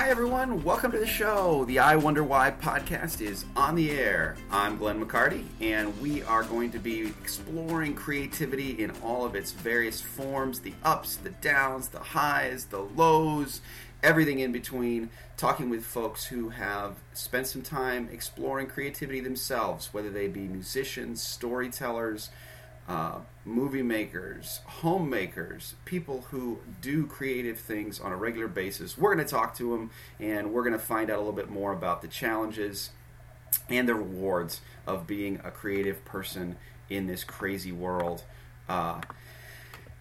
Hi, everyone. Welcome to the show. The I Wonder Why podcast is on the air. I'm Glenn McCarty, and we are going to be exploring creativity in all of its various forms the ups, the downs, the highs, the lows, everything in between. Talking with folks who have spent some time exploring creativity themselves, whether they be musicians, storytellers, uh, movie makers, homemakers, people who do creative things on a regular basis. We're going to talk to them and we're going to find out a little bit more about the challenges and the rewards of being a creative person in this crazy world. Uh,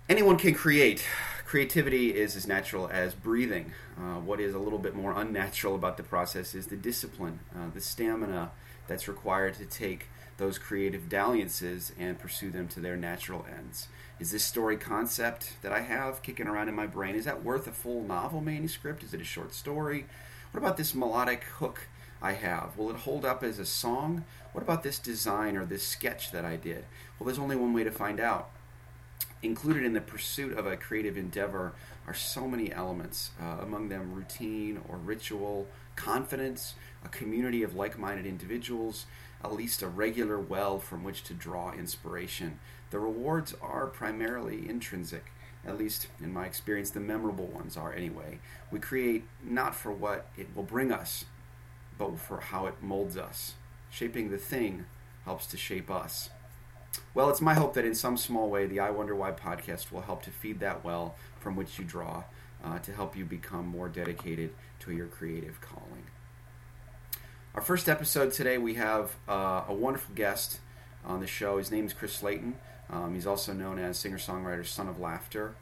anyone can create. Creativity is as natural as breathing. Uh, what is a little bit more unnatural about the process is the discipline, uh, the stamina that's required to take those creative dalliances and pursue them to their natural ends. Is this story concept that I have kicking around in my brain is that worth a full novel manuscript? Is it a short story? What about this melodic hook I have? Will it hold up as a song? What about this design or this sketch that I did? Well, there's only one way to find out. Included in the pursuit of a creative endeavor are so many elements, uh, among them routine or ritual, confidence, a community of like minded individuals, at least a regular well from which to draw inspiration. The rewards are primarily intrinsic, at least in my experience, the memorable ones are anyway. We create not for what it will bring us, but for how it molds us. Shaping the thing helps to shape us. Well, it's my hope that in some small way, the I Wonder Why podcast will help to feed that well from which you draw uh, to help you become more dedicated to your creative calling. Our first episode today, we have uh, a wonderful guest on the show. His name is Chris Slayton. Um, he's also known as singer songwriter Son of Laughter.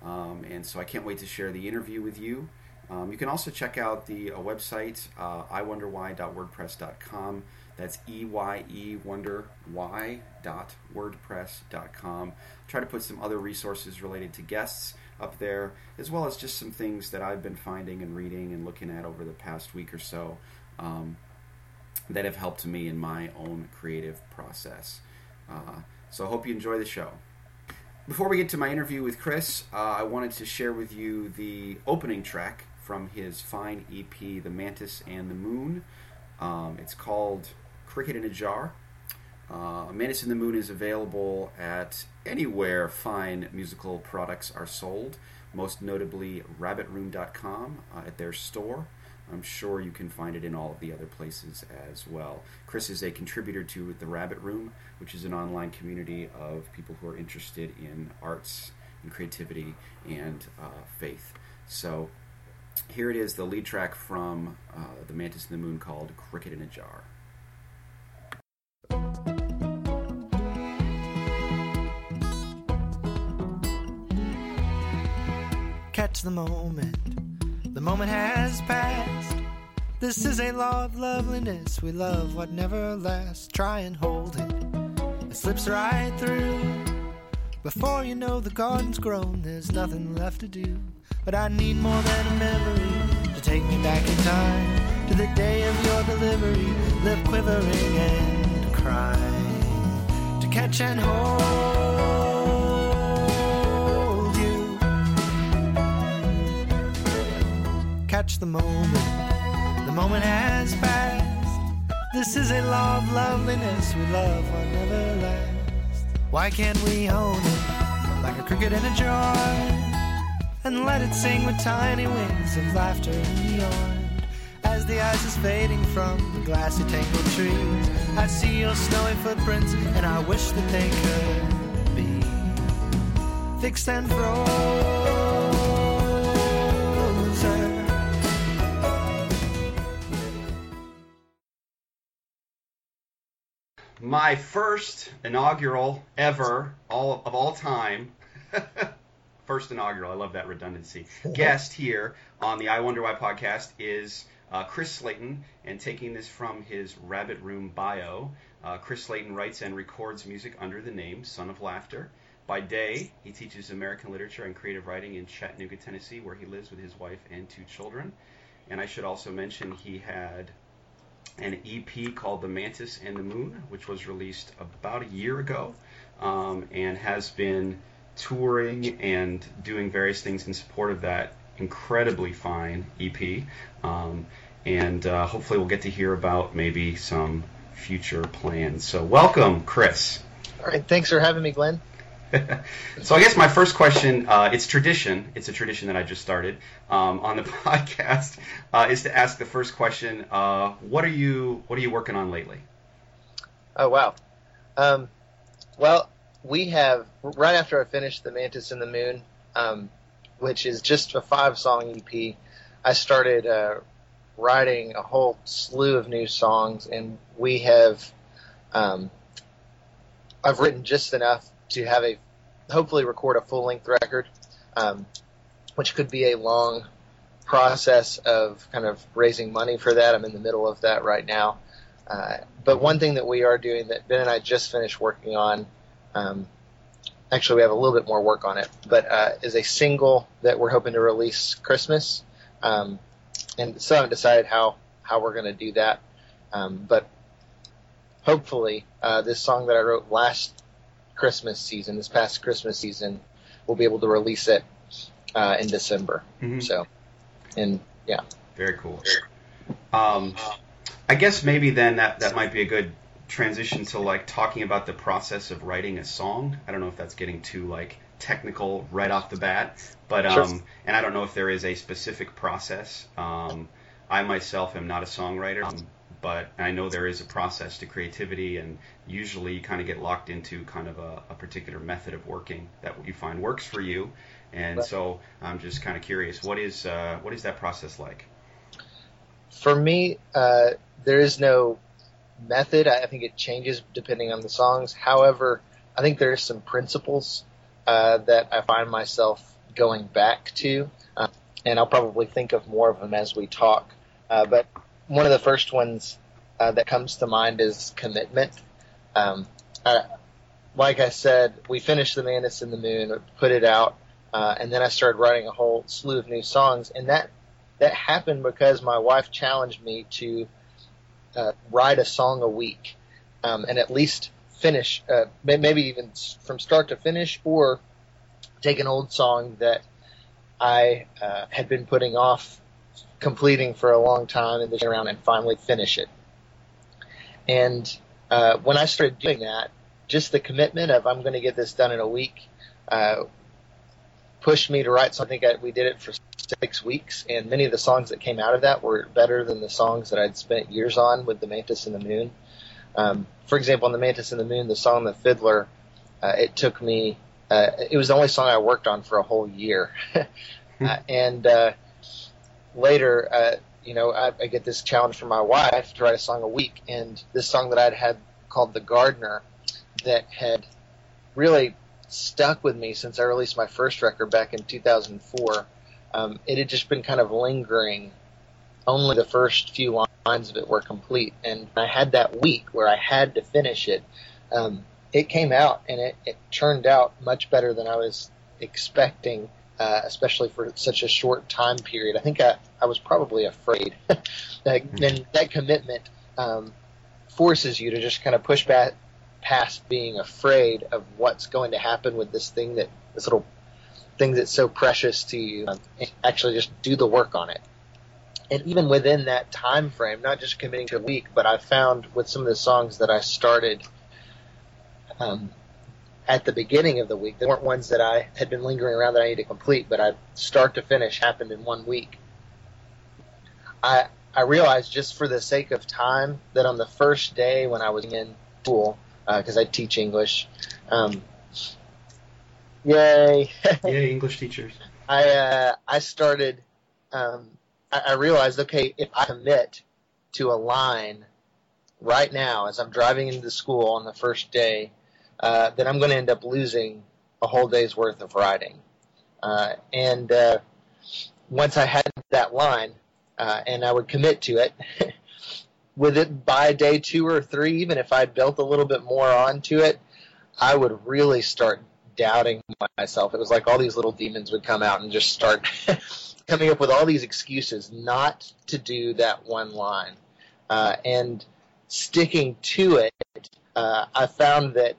Um, and so I can't wait to share the interview with you. Um, you can also check out the uh, website, uh, eyewonderwhy.wordpress.com. That's E Y E wonder why dot wordpress.com. Try to put some other resources related to guests up there, as well as just some things that I've been finding and reading and looking at over the past week or so. Um, that have helped me in my own creative process. Uh, so I hope you enjoy the show. Before we get to my interview with Chris, uh, I wanted to share with you the opening track from his fine EP, The Mantis and the Moon. Um, it's called Cricket in a Jar. Uh, Mantis and the Moon is available at anywhere fine musical products are sold, most notably rabbitroom.com uh, at their store. I'm sure you can find it in all of the other places as well. Chris is a contributor to The Rabbit Room, which is an online community of people who are interested in arts and creativity and uh, faith. So here it is, the lead track from uh, The Mantis and the Moon called Cricket in a Jar. Catch the moment the moment has passed. This is a law of loveliness. We love what never lasts. Try and hold it. It slips right through. Before you know the garden's grown, there's nothing left to do. But I need more than a memory to take me back in time to the day of your delivery. Live quivering and crying to catch and hold. The moment. The moment has passed. This is a law of loveliness. We love what never lasts. Why can't we own it like a cricket in a jar and let it sing with tiny wings of laughter the yard? As the ice is fading from the glassy tangled trees, I see your snowy footprints and I wish that they could be fixed and frozen. My first inaugural ever all of all time first inaugural i love that redundancy guest here on the i wonder why podcast is uh, chris slayton and taking this from his rabbit room bio uh, chris slayton writes and records music under the name son of laughter. By day he teaches american literature and creative writing in chattanooga tennessee where he lives with his wife and two children. And i should also mention he had an EP called The Mantis and the Moon, which was released about a year ago um, and has been touring and doing various things in support of that incredibly fine EP. Um, and uh, hopefully we'll get to hear about maybe some future plans. So welcome, Chris. All right, thanks for having me, Glenn. so I guess my first question, uh, it's tradition. It's a tradition that I just started um, on the podcast, uh, is to ask the first question. Uh, what are you What are you working on lately? Oh wow. Um, well, we have right after I finished the Mantis and the Moon, um, which is just a five song EP. I started uh, writing a whole slew of new songs, and we have. Um, I've written just enough to have a hopefully record a full length record, um, which could be a long process of kind of raising money for that. I'm in the middle of that right now. Uh, but one thing that we are doing that Ben and I just finished working on, um, actually we have a little bit more work on it, but uh, is a single that we're hoping to release Christmas. Um, and still haven't decided how, how we're going to do that. Um, but hopefully, uh, this song that I wrote last Christmas season, this past Christmas season, we'll be able to release it uh, in December. Mm-hmm. So, and yeah, very cool. Um, I guess maybe then that that might be a good transition to like talking about the process of writing a song. I don't know if that's getting too like technical right off the bat, but um, sure. and I don't know if there is a specific process. Um, I myself am not a songwriter. Um, but I know there is a process to creativity, and usually you kind of get locked into kind of a, a particular method of working that you find works for you. And right. so I'm just kind of curious, what is uh, what is that process like? For me, uh, there is no method. I think it changes depending on the songs. However, I think there are some principles uh, that I find myself going back to, uh, and I'll probably think of more of them as we talk. Uh, but one of the first ones uh, that comes to mind is commitment. Um, like I said, we finished The Mantis and the Moon, put it out, uh, and then I started writing a whole slew of new songs, and that that happened because my wife challenged me to uh, write a song a week, um, and at least finish, uh, maybe even from start to finish, or take an old song that I uh, had been putting off completing for a long time and then around and finally finish it. And uh, when I started doing that, just the commitment of I'm going to get this done in a week uh, pushed me to write. So I think we did it for six weeks, and many of the songs that came out of that were better than the songs that I'd spent years on with the Mantis and the Moon. Um, for example, on the Mantis and the Moon, the song "The Fiddler," uh, it took me. Uh, it was the only song I worked on for a whole year, uh, and uh, later, uh, you know, I, I get this challenge from my wife to write a song a week, and this song that I'd had called "The Gardener" that had really stuck with me since I released my first record back in 2004. Um, it had just been kind of lingering. Only the first few lines of it were complete, and I had that week where I had to finish it. Um, it came out, and it, it turned out much better than I was expecting uh, especially for such a short time period. I think I, I was probably afraid. that, and that commitment um, forces you to just kind of push back past being afraid of what's going to happen with this thing that this little thing that's so precious to you. Um, actually, just do the work on it. And even within that time frame, not just committing to a week, but I found with some of the songs that I started um, at the beginning of the week. They weren't ones that I had been lingering around that I needed to complete, but I start to finish happened in one week. I I realized just for the sake of time that on the first day when I was in school, because uh, I teach English, um, yay, yay English teachers. I uh, I started. Um, I, I realized okay, if I commit to a line right now as I'm driving into school on the first day uh, then I'm going to end up losing a whole day's worth of riding. Uh, and uh, once I had that line, uh, and I would commit to it, with it by day two or three, even if I'd built a little bit more onto it, I would really start doubting myself. It was like all these little demons would come out and just start coming up with all these excuses not to do that one line. Uh, and sticking to it, uh, I found that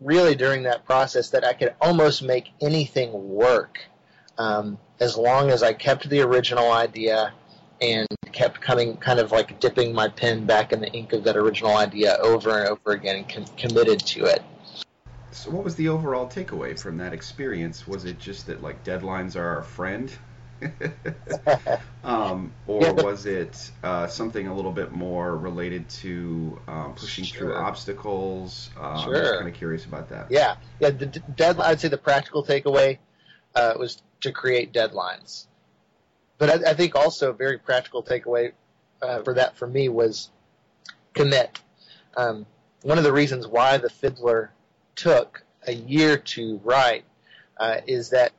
really during that process that I could almost make anything work um, as long as I kept the original idea and kept coming, kind of like dipping my pen back in the ink of that original idea over and over again and com- committed to it. So, what was the overall takeaway from that experience? Was it just that like deadlines are our friend, um, or Yeah, but- was it uh, something a little bit more related to um, pushing through Sure. obstacles? Uh, I'm just Sure. kind of curious about that. Yeah, yeah. The d- deadline. I'd say the practical takeaway uh, was to create deadlines, but I, I think also a very practical takeaway uh, for that for me was commit. Um, one of the reasons why the fiddler took a year to write uh, is that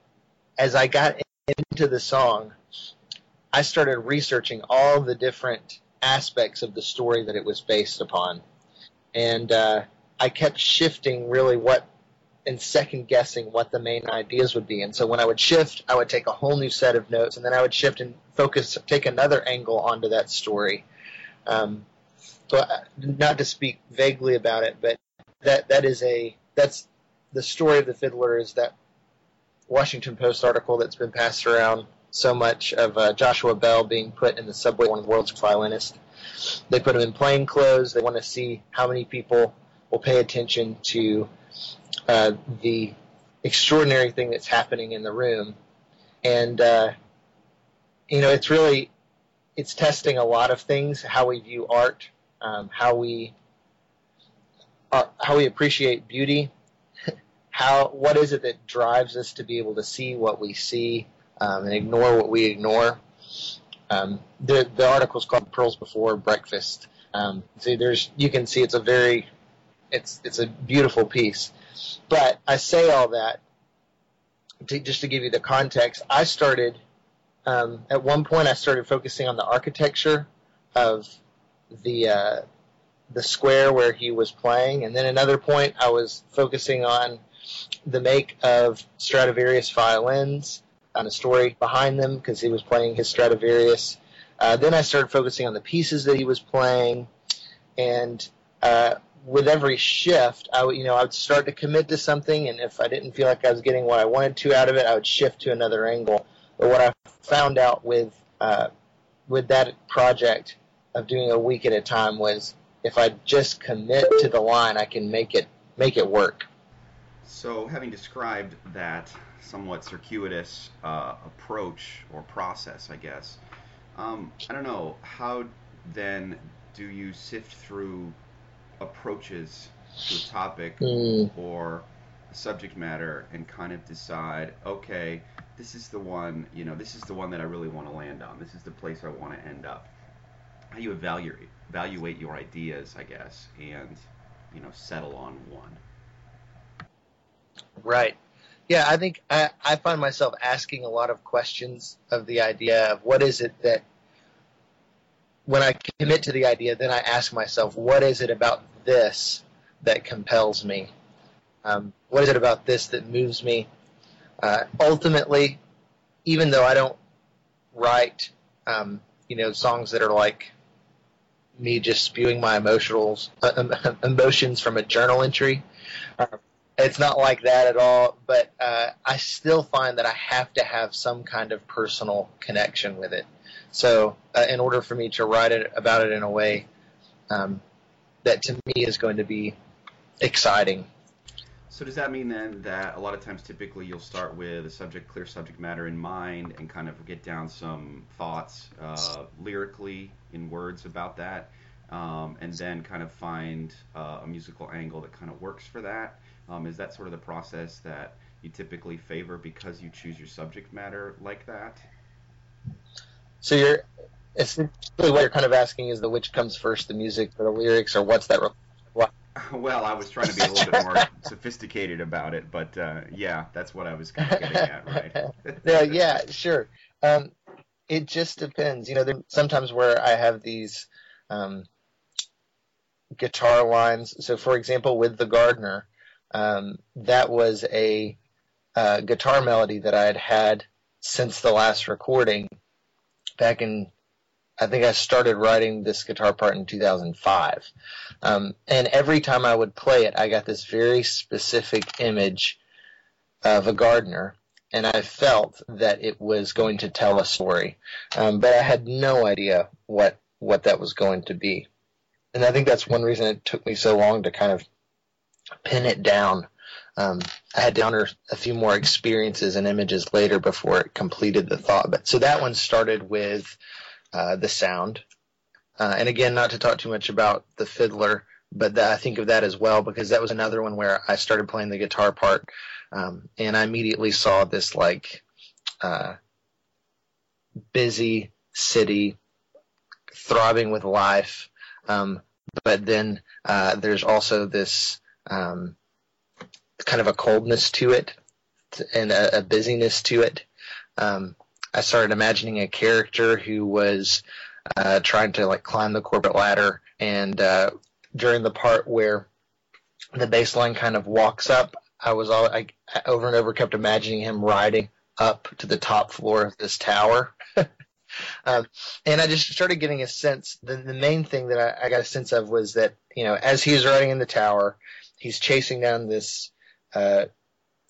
as I got the song, I started researching all the different aspects of the story that it was based upon, and uh, I kept shifting really what and second guessing what the main ideas would be. And so when I would shift, I would take a whole new set of notes, and then I would shift and focus, take another angle onto that story. Um, so uh, not to speak vaguely about it, but that that is a that's the story of the fiddler is that Washington Post article that's been passed around so much of uh, Joshua Bell being put in the subway, one of the world's violinists. They put him in plain clothes. They want to see how many people will pay attention to uh, the extraordinary thing that's happening in the room. And, uh, you know, it's really, it's testing a lot of things, how we view art, um, how we, uh, how we appreciate beauty, how, what is it that drives us to be able to see what we see, um, and ignore what we ignore. Um, the, the article's called Pearls Before Breakfast. Um, see, there's, you can see it's a very, it's, it's a beautiful piece. But I say all that to, just to give you the context. I started um, at one point. I started focusing on the architecture of the uh, the square where he was playing, and then another point I was focusing on the make of Stradivarius violins, and a story behind them because he was playing his Stradivarius. Uh, then I started focusing on the pieces that he was playing, and uh, with every shift, I would, you know, I would start to commit to something, and if I didn't feel like I was getting what I wanted to out of it, I would shift to another angle. But what I found out with uh, with that project of doing a week at a time was if I just commit to the line, I can make it make it work. So, having described that somewhat circuitous uh, approach or process, I guess, um, I don't know, how then do you sift through approaches to a topic Mm. or a subject matter and kind of decide, okay, this is the one, you know, this is the one that I really want to land on. This is the place I want to end up. How you evaluate evaluate your ideas, I guess, and you know, settle on one. Right. Yeah, I think I, I find myself asking a lot of questions of the idea of what is it that when I commit to the idea, then I ask myself, what is it about this that compels me? Um, what is it about this that moves me? Uh, ultimately, even though I don't write, um, you know, songs that are like me just spewing my emotionals, uh, emotions from a journal entry, uh, it's not like that at all, but uh, I still find that I have to have some kind of personal connection with it. So, uh, in order for me to write it about it in a way um, that to me is going to be exciting. So does that mean then that a lot of times typically you'll start with a subject, clear subject matter in mind, and kind of get down some thoughts uh, lyrically in words about that, um, and then kind of find uh, a musical angle that kind of works for that? Um, is that sort of the process that you typically favor because you choose your subject matter like that? So you're essentially what you're kind of asking is the which comes first, the music or the lyrics, or what's that? re- Well, I was trying to be a little bit more sophisticated about it, but uh, yeah, that's what I was kind of getting at, right? yeah, yeah, sure. Um, it just depends. You know, there sometimes where I have these um, guitar lines. So, for example, with the Gardener, um, that was a uh, guitar melody that I had had since the last recording back in. I think I started writing this guitar part in 2005. Um, and every time I would play it, I got this very specific image of a gardener and I felt that it was going to tell a story, um, but I had no idea what what that was going to be, and I think that's one reason it took me so long to kind of pin it down. Um, I had to honor a few more experiences and images later before it completed the thought. But so that one started with uh, the sound, uh, and again, not to talk too much about the fiddler, but I think of that as well because that was another one where I started playing the guitar part, um, and I immediately saw this like uh, busy city throbbing with life. Um, but then uh, there's also this um, kind of a coldness to it and a, a busyness to it. Um, I started imagining a character who was uh, trying to like climb the corporate ladder, and uh, during the part where the bass line kind of walks up, I was all I, I over and over kept imagining him riding up to the top floor of this tower. um, and I just started getting a sense. The, the main thing that I, I got a sense of was that you know, as he he's riding in the tower, he's chasing down this uh,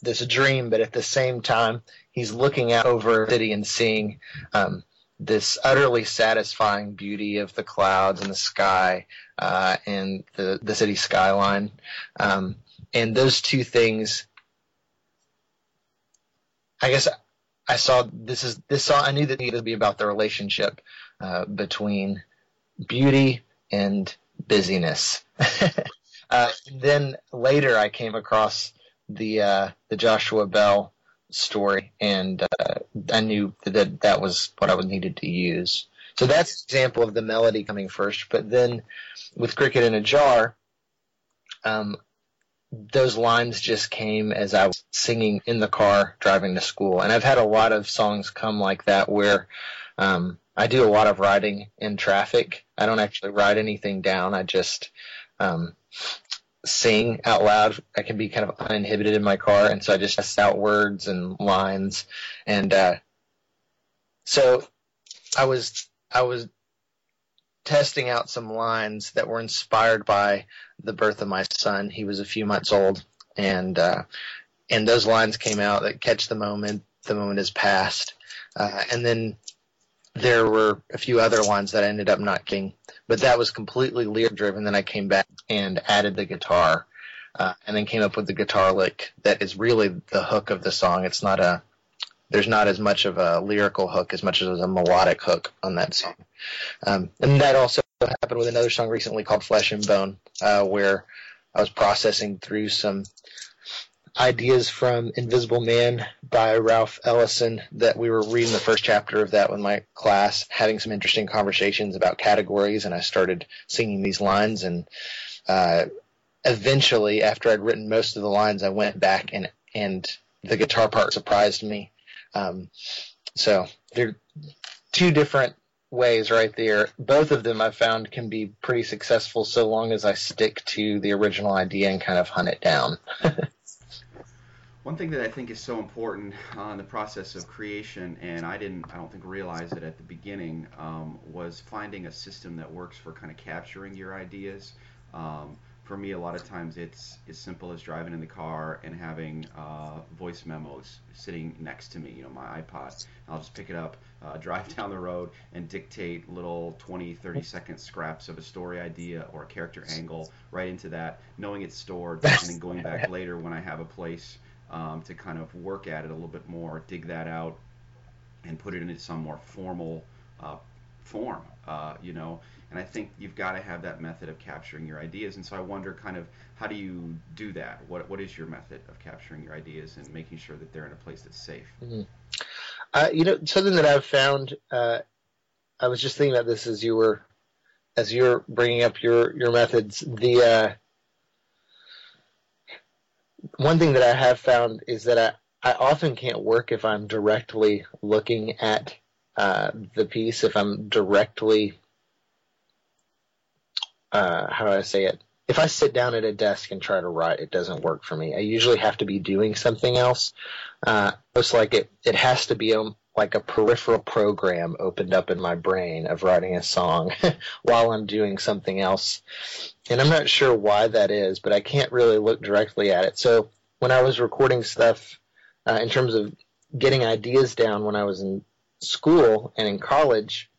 this dream, but at the same time, he's looking out over the city and seeing um, this utterly satisfying beauty of the clouds and the sky uh, and the the city skyline. Um, and those two things, I guess, I saw this is this song. I knew that it to be about the relationship uh, between beauty and busyness. uh, then later, I came across the uh, the Joshua Bell story, and uh, I knew that that was what I would needed to use. So that's an example of the melody coming first. But then with Cricket in a Jar, um, those lines just came as I was singing in the car driving to school. And I've had a lot of songs come like that where um, I do a lot of writing in traffic. I don't actually write anything down. I just um, sing out loud. I can be kind of uninhibited in my car, and so I just test out words and lines. And uh, so I was I was testing out some lines that were inspired by the birth of my son. He was a few months old, and uh, and those lines came out that catch the moment. The moment is past, uh, and then there were a few other lines that I ended up not getting, but that was completely lyric driven. Then I came back and added the guitar, uh, and then came up with the guitar lick that is really the hook of the song. It's not a there's not as much of a lyrical hook as much as a melodic hook on that song. Um, and that also happened with another song recently called Flesh and Bone, uh, where I was processing through some ideas from Invisible Man by Ralph Ellison that we were reading the first chapter of that with my class, having some interesting conversations about categories, and I started singing these lines. And uh, eventually, after I'd written most of the lines, I went back and and the guitar part surprised me. Um, so there are two different ways right there. Both of them I found can be pretty successful so long as I stick to the original idea and kind of hunt it down. One thing that I think is so important uh, in the process of creation, and I didn't, I don't think realize it at the beginning, um, was finding a system that works for kind of capturing your ideas. Um, for me, a lot of times it's as simple as driving in the car and having uh, voice memos sitting next to me, you know, my iPod. I'll just pick it up, uh, drive down the road, and dictate little 20, 30 second scraps of a story idea or a character angle right into that, knowing it's stored, and then going back later when I have a place um, to kind of work at it a little bit more, dig that out, and put it into some more formal uh, form, uh, you know. And I think you've got to have that method of capturing your ideas. And so I wonder, kind of, how do you do that? What What is your method of capturing your ideas and making sure that they're in a place that's safe? Mm-hmm. Uh, you know, something that I've found. Uh, I was just thinking about this as you were, as you're bringing up your your methods. The uh, one thing that I have found is that I, I often can't work if I'm directly looking at uh, the piece, if I'm directly, uh, how do I say it? If I sit down at a desk and try to write, it doesn't work for me. I usually have to be doing something else. Uh, it's like it, it has to be a, like a peripheral program opened up in my brain of writing a song while I'm doing something else. And I'm not sure why that is, but I can't really look directly at it. So when I was recording stuff uh, in terms of getting ideas down when I was in school and in college,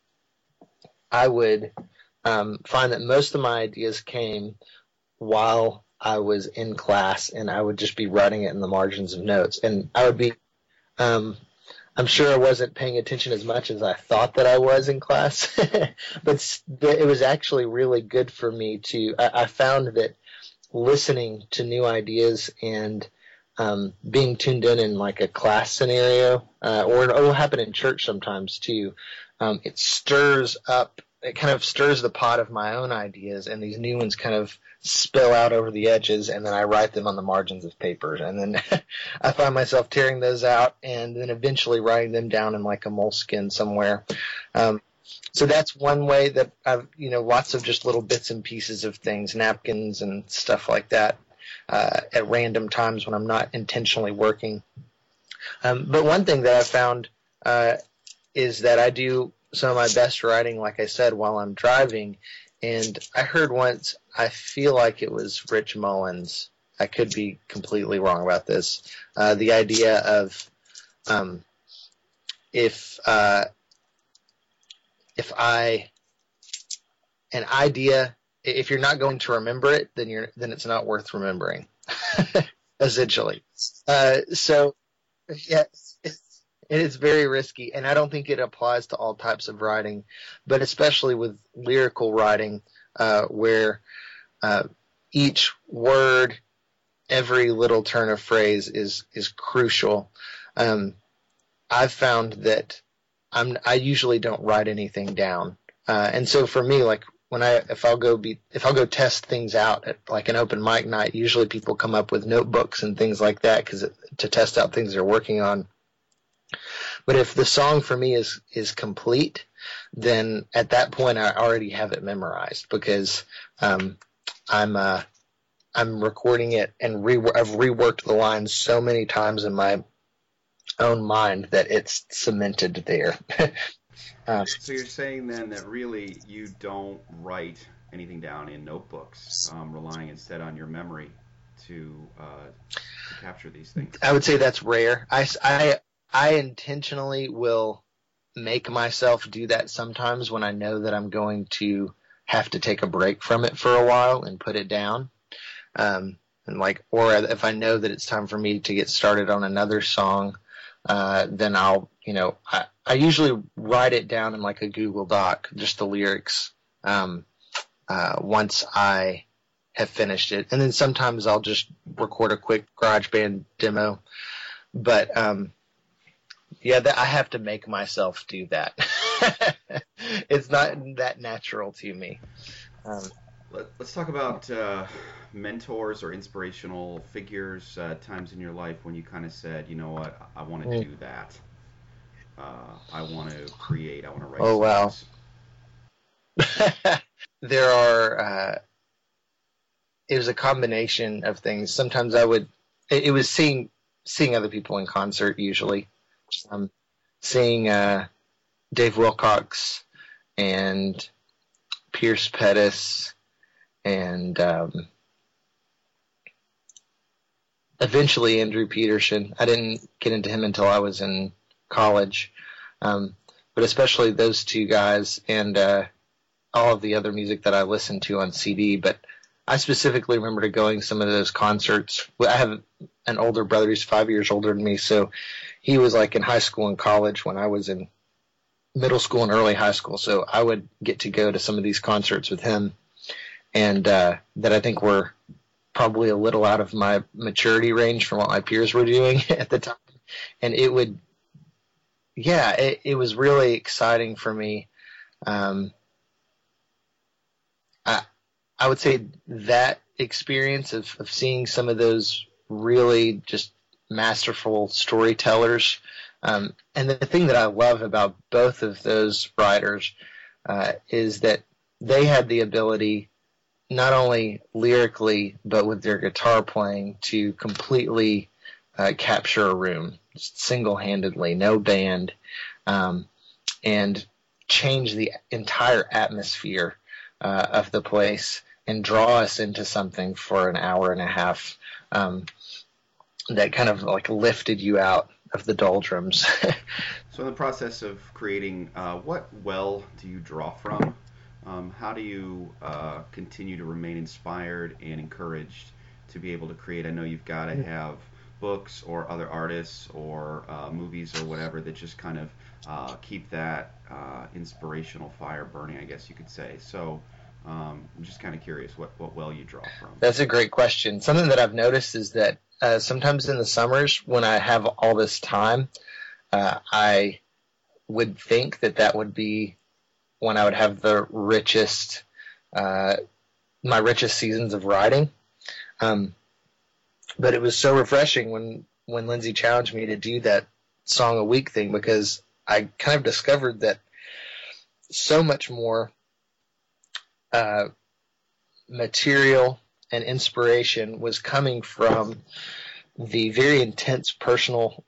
I would um, find that most of my ideas came while I was in class, and I would just be writing it in the margins of notes, and I would be. Um, I'm sure I wasn't paying attention as much as I thought that I was in class, but it was actually really good for me to. I, I found that listening to new ideas and um, being tuned in in like a class scenario, uh, or it will happen in church sometimes too. Um, it stirs up, it kind of stirs the pot of my own ideas, and these new ones kind of spill out over the edges, and then I write them on the margins of papers, and then I find myself tearing those out, and then eventually writing them down in like a Moleskine somewhere. Um, so that's one way that I've, you know, lots of just little bits and pieces of things, napkins and stuff like that uh, at random times when I'm not intentionally working. Um, but one thing that I've found uh, is that I do some of my best writing, like I said, while I'm driving. And I heard once, I feel like it was Rich Mullins. I could be completely wrong about this. Uh, the idea of um, if uh, if I an idea if you're not going to remember it, then you're then it's not worth remembering. Essentially, uh, so yeah, it's very risky, and I don't think it applies to all types of writing, but especially with lyrical writing, uh, where uh, each word, every little turn of phrase is is crucial. Um, I've found that I'm I usually don't write anything down, uh, and so for me, like when I if I'll go be if I'll go test things out at like an open mic night, usually people come up with notebooks and things like that because to test out things they're working on. But if the song for me is is complete, then at that point I already have it memorized because um, I'm uh, I'm recording it and re- I've reworked the lines so many times in my own mind that it's cemented there. Uh, so you're saying then that really you don't write anything down in notebooks, um, relying instead on your memory to, uh, to capture these things. I would say that's rare. I, I, I intentionally will make myself do that sometimes when I know that I'm going to have to take a break from it for a while and put it down. Um, and like, or if I know that it's time for me to get started on another song, uh, then I'll, you know, I, I usually write it down in like a Google Doc, just the lyrics, um, uh, once I have finished it. And then sometimes I'll just record a quick GarageBand demo. But, um, yeah, that, I have to make myself do that. it's not that natural to me. Um, Let, us talk about uh, mentors or inspirational figures, uh, times in your life when you kind of said, you know what, I want to mm. do that. Uh, I want to create. I want to write. Oh wow. there are. Uh, it was a combination of things. Sometimes I would. It, it was seeing seeing other people in concert. Usually, um, seeing uh, Dave Wilcox and Pierce Pettis and um, eventually Andrew Peterson. I didn't get into him until I was in college, um, but especially those two guys and uh, all of the other music that I listened to on CD. But I specifically remember going some of those concerts. I have an older brother; he's five years older than me, so he was like in high school and college when I was in middle school and early high school. So I would get to go to some of these concerts with him and uh, that I think were probably a little out of my maturity range from what my peers were doing at the time. And it would, yeah, it, it was really exciting for me. Um, I, I would say that experience of, of seeing some of those really just masterful storytellers. Um, and the thing that I love about both of those writers uh, is that they had the ability not only lyrically but with their guitar playing to completely uh, capture a room single-handedly, no band, um, and change the entire atmosphere uh, of the place and draw us into something for an hour and a half um, that kind of like lifted you out of the doldrums. so, in the process of creating, uh, what well do you draw from? Um, how do you uh, continue to remain inspired and encouraged to be able to create? I know you've got to have books or other artists or uh, movies or whatever that just kind of uh, keep that uh, inspirational fire burning, I guess you could say. So um, I'm just kind of curious what, what well you draw from. That's a great question. Something that I've noticed is that uh, sometimes in the summers when I have all this time, uh, I would think that that would be when I would have the richest, uh, my richest seasons of writing. Um, but it was so refreshing when when Lindsay challenged me to do that song a week thing because I kind of discovered that so much more uh, material and inspiration was coming from the very intense personal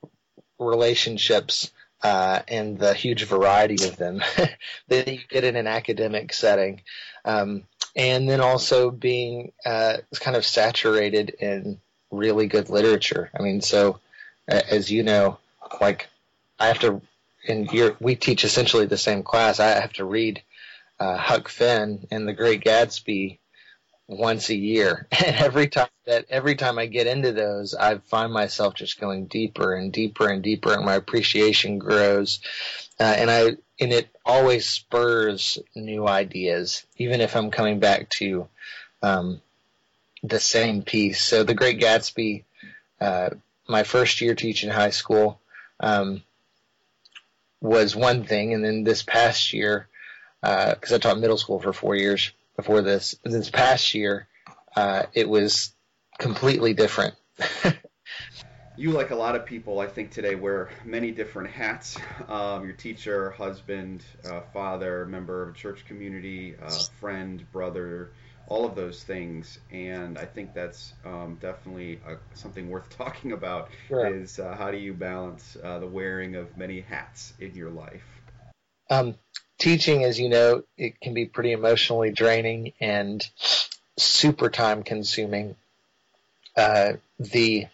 relationships uh, and the huge variety of them that you get in an academic setting. Um, and then also being uh, kind of saturated in really good literature. I mean, so as you know, like I have to, and we teach essentially the same class. I have to read uh, Huck Finn and The Great Gatsby once a year, and every time that every time I get into those, I find myself just going deeper and deeper and deeper, and my appreciation grows. Uh, and I and it always spurs new ideas, even if I'm coming back to um, the same piece. So The Great Gatsby, uh, my first year teaching high school, um, was one thing, and then this past year, because uh, I taught middle school for four years before this, this past year, uh, it was completely different. you, like a lot of people, I think today wear many different hats. Um, your teacher, husband, uh, father, member of a church community, uh, friend, brother, all of those things, and I think that's um, definitely a, something worth talking about. Sure. Is uh, how do you balance uh, the wearing of many hats in your life? Um, teaching, as you know, it can be pretty emotionally draining and super time consuming. Uh, the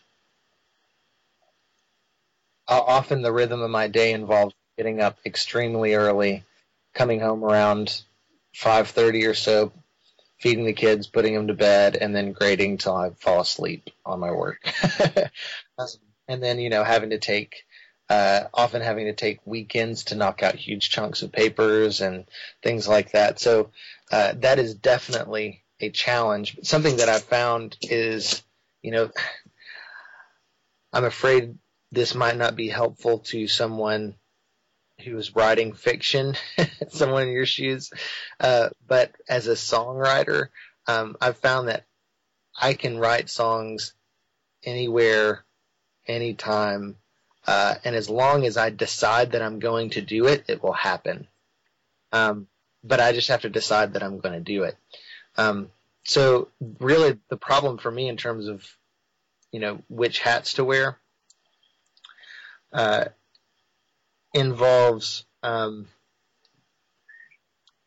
uh, often the rhythm of my day involves getting up extremely early, coming home around 5:30 or so, feeding the kids, putting them to bed, and then grading till I fall asleep on my work. um, and then, you know, having to take, uh, often having to take weekends to knock out huge chunks of papers and things like that. So, uh, that is definitely a challenge. But something that I've found is, you know, I'm afraid this might not be helpful to someone who is writing fiction, someone in your shoes. Uh, but as a songwriter, um, I've found that I can write songs anywhere, anytime, uh, and as long as I decide that I'm going to do it, it will happen. Um, but I just have to decide that I'm going to do it. Um, so really, the problem for me in terms of, you know, which hats to wear, uh, involves um,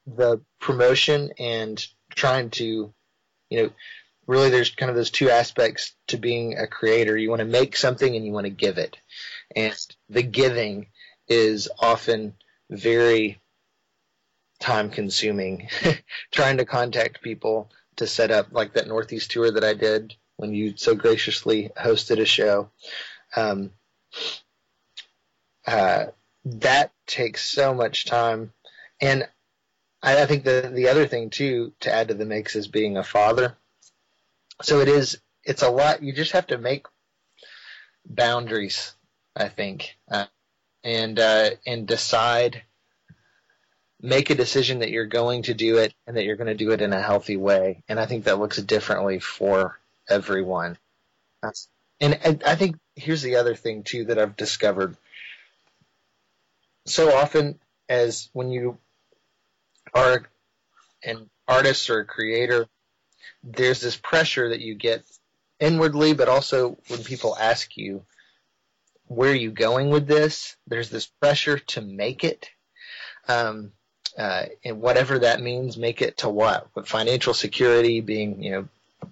the promotion and trying to, you know, really there's kind of those two aspects to being a creator. You want to make something and you want to give it. And the giving is often very time consuming. trying to contact people to set up like that Northeast tour that I did when you so graciously hosted a show. Um, uh, that takes so much time. And I, I think the the other thing too to add to the mix is being a father. So it is it's a lot. You just have to make boundaries. I think, uh, and uh, and decide, make a decision that you're going to do it and that you're going to do it in a healthy way. And I think that looks differently for everyone. And, and I think here's the other thing too that I've discovered so often as when you are an artist or a creator, there's this pressure that you get inwardly, but also when people ask you, where are you going with this? There's this pressure to make it. Um, uh, and whatever that means, make it to what? With financial security, being, you know,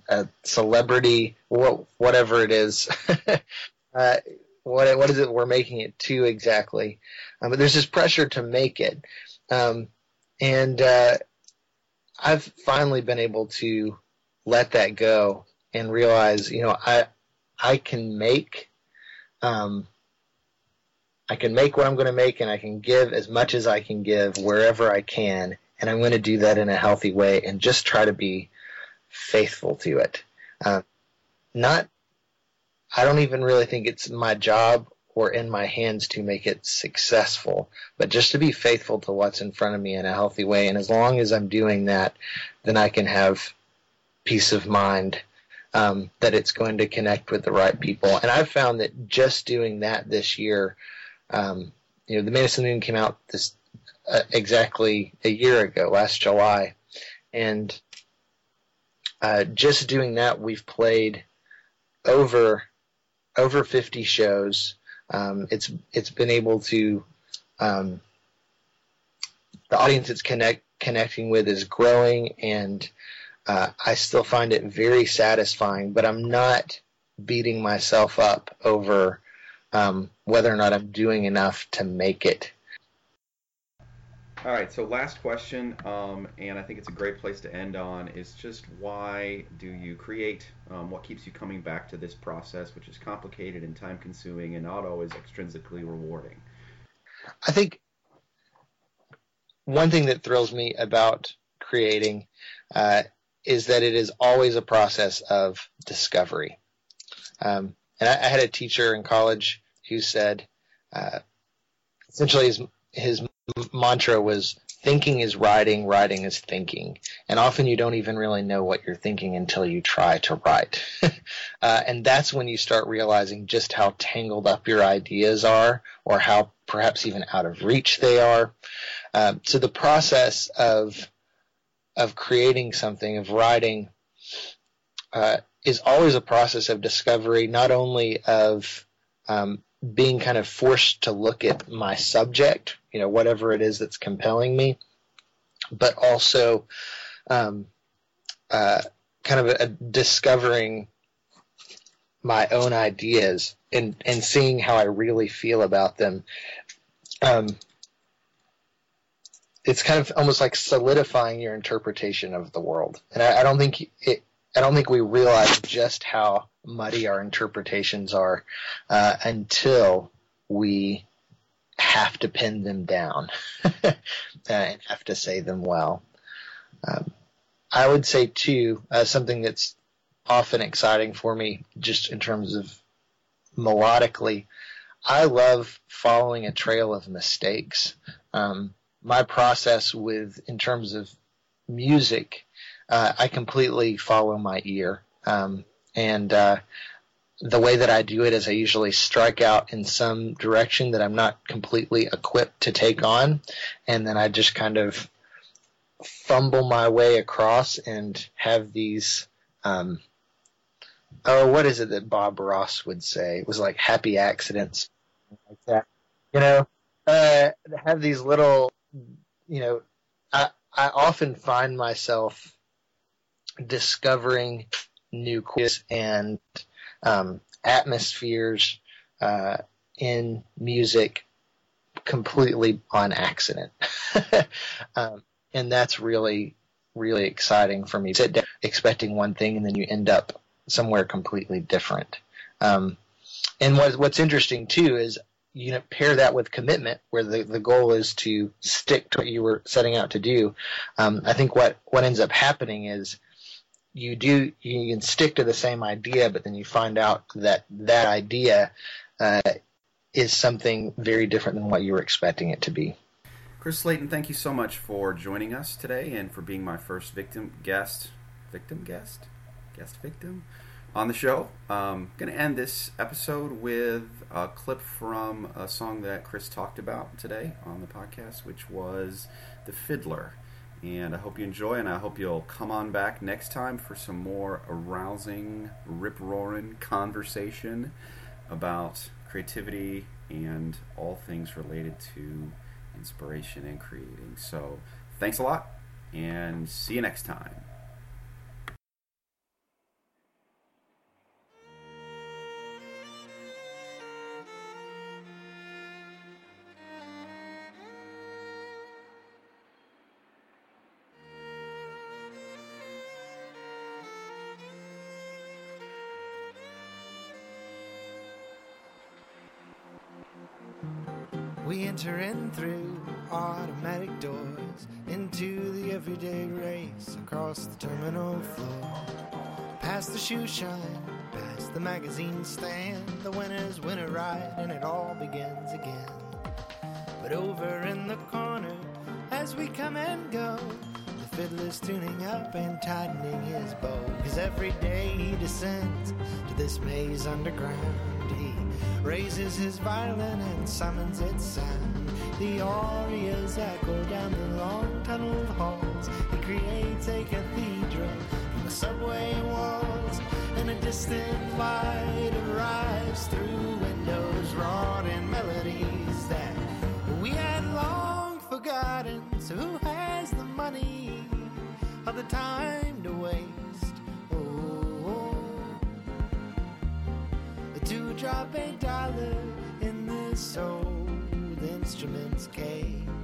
a celebrity, whatever it is. uh, what what is it we're making it to exactly? Um, but there's this pressure to make it, um, and uh, I've finally been able to let that go and realize, you know, I I can make um, I can make what I'm going to make, and I can give as much as I can give wherever I can, and I'm going to do that in a healthy way, and just try to be faithful to it. Uh, not, I don't even really think it's my job or in my hands to make it successful, but just to be faithful to what's in front of me in a healthy way. And as long as I'm doing that, then I can have peace of mind um, that it's going to connect with the right people. And I've found that just doing that this year, um, you know, the Medicine Moon came out this uh, exactly a year ago, last July, and uh, just doing that, we've played over over 50 shows. Um, it's it's been able to um, the audience it's connect connecting with is growing, and uh, I still find it very satisfying. But I'm not beating myself up over um, whether or not I'm doing enough to make it. All right, so last question, um, and I think it's a great place to end on, is just why do you create? Um, what keeps you coming back to this process, which is complicated and time consuming and not always extrinsically rewarding? I think one thing that thrills me about creating uh, is that it is always a process of discovery. Um, and I, I, had a teacher in college who said, uh, essentially, his, his mantra was thinking is writing, writing is thinking. And often you don't even really know what you're thinking until you try to write. uh, and that's when you start realizing just how tangled up your ideas are or how perhaps even out of reach they are. Um, so the process of, of creating something, of writing, uh, is always a process of discovery, not only of um, being kind of forced to look at my subject, you know, whatever it is that's compelling me, but also um, uh, kind of a, a discovering my own ideas and, and seeing how I really feel about them. Um, it's kind of almost like solidifying your interpretation of the world. And I, I don't think it, I don't think we realize just how muddy our interpretations are uh, until we have to pin them down and have to say them well. Um, I would say too uh, something that's often exciting for me, just in terms of melodically. I love following a trail of mistakes. Um, my process with, in terms of music, uh, I completely follow my ear. Um, and uh, the way that I do it is I usually strike out in some direction that I'm not completely equipped to take on, and then I just kind of fumble my way across and have these. Um, oh, what is it that Bob Ross would say? It was like happy accidents, like that. You know, uh, have these little, you know, I I often find myself discovering new quiz and um, atmospheres uh, in music completely on accident. um, and that's really, really exciting for me. Sit down expecting one thing and then you end up somewhere completely different. Um, and what, what's interesting too is you know, pair that with commitment, where the, the goal is to stick to what you were setting out to do. Um, I think what, what ends up happening is you do you can stick to the same idea, but then you find out that that idea uh, is something very different than what you were expecting it to be. Chris Slayton, thank you so much for joining us today and for being my first victim guest, victim guest, guest victim on the show. I'm going to end this episode with a clip from a song that Chris talked about today on the podcast, which was "The Fiddler." And I hope you enjoy, and I hope you'll come on back next time for some more arousing, rip roaring conversation about creativity and all things related to inspiration and creating. So, thanks a lot, and see you next time. We enter in through automatic doors into the everyday race across the terminal floor. Past the shoe shine, past the magazine stand, the winners win a ride and it all begins again. But over in the corner, as we come and go, the fiddler's tuning up and tightening his bow. Cause every day he descends to this maze underground. Raises his violin and summons its sound. The arias echo down the long tunneled halls. He creates a cathedral from the subway walls. And a distant light arrives through windows wrought in melodies that we had long forgotten. So who has the money or the time drop a dollar in this old instrument's case.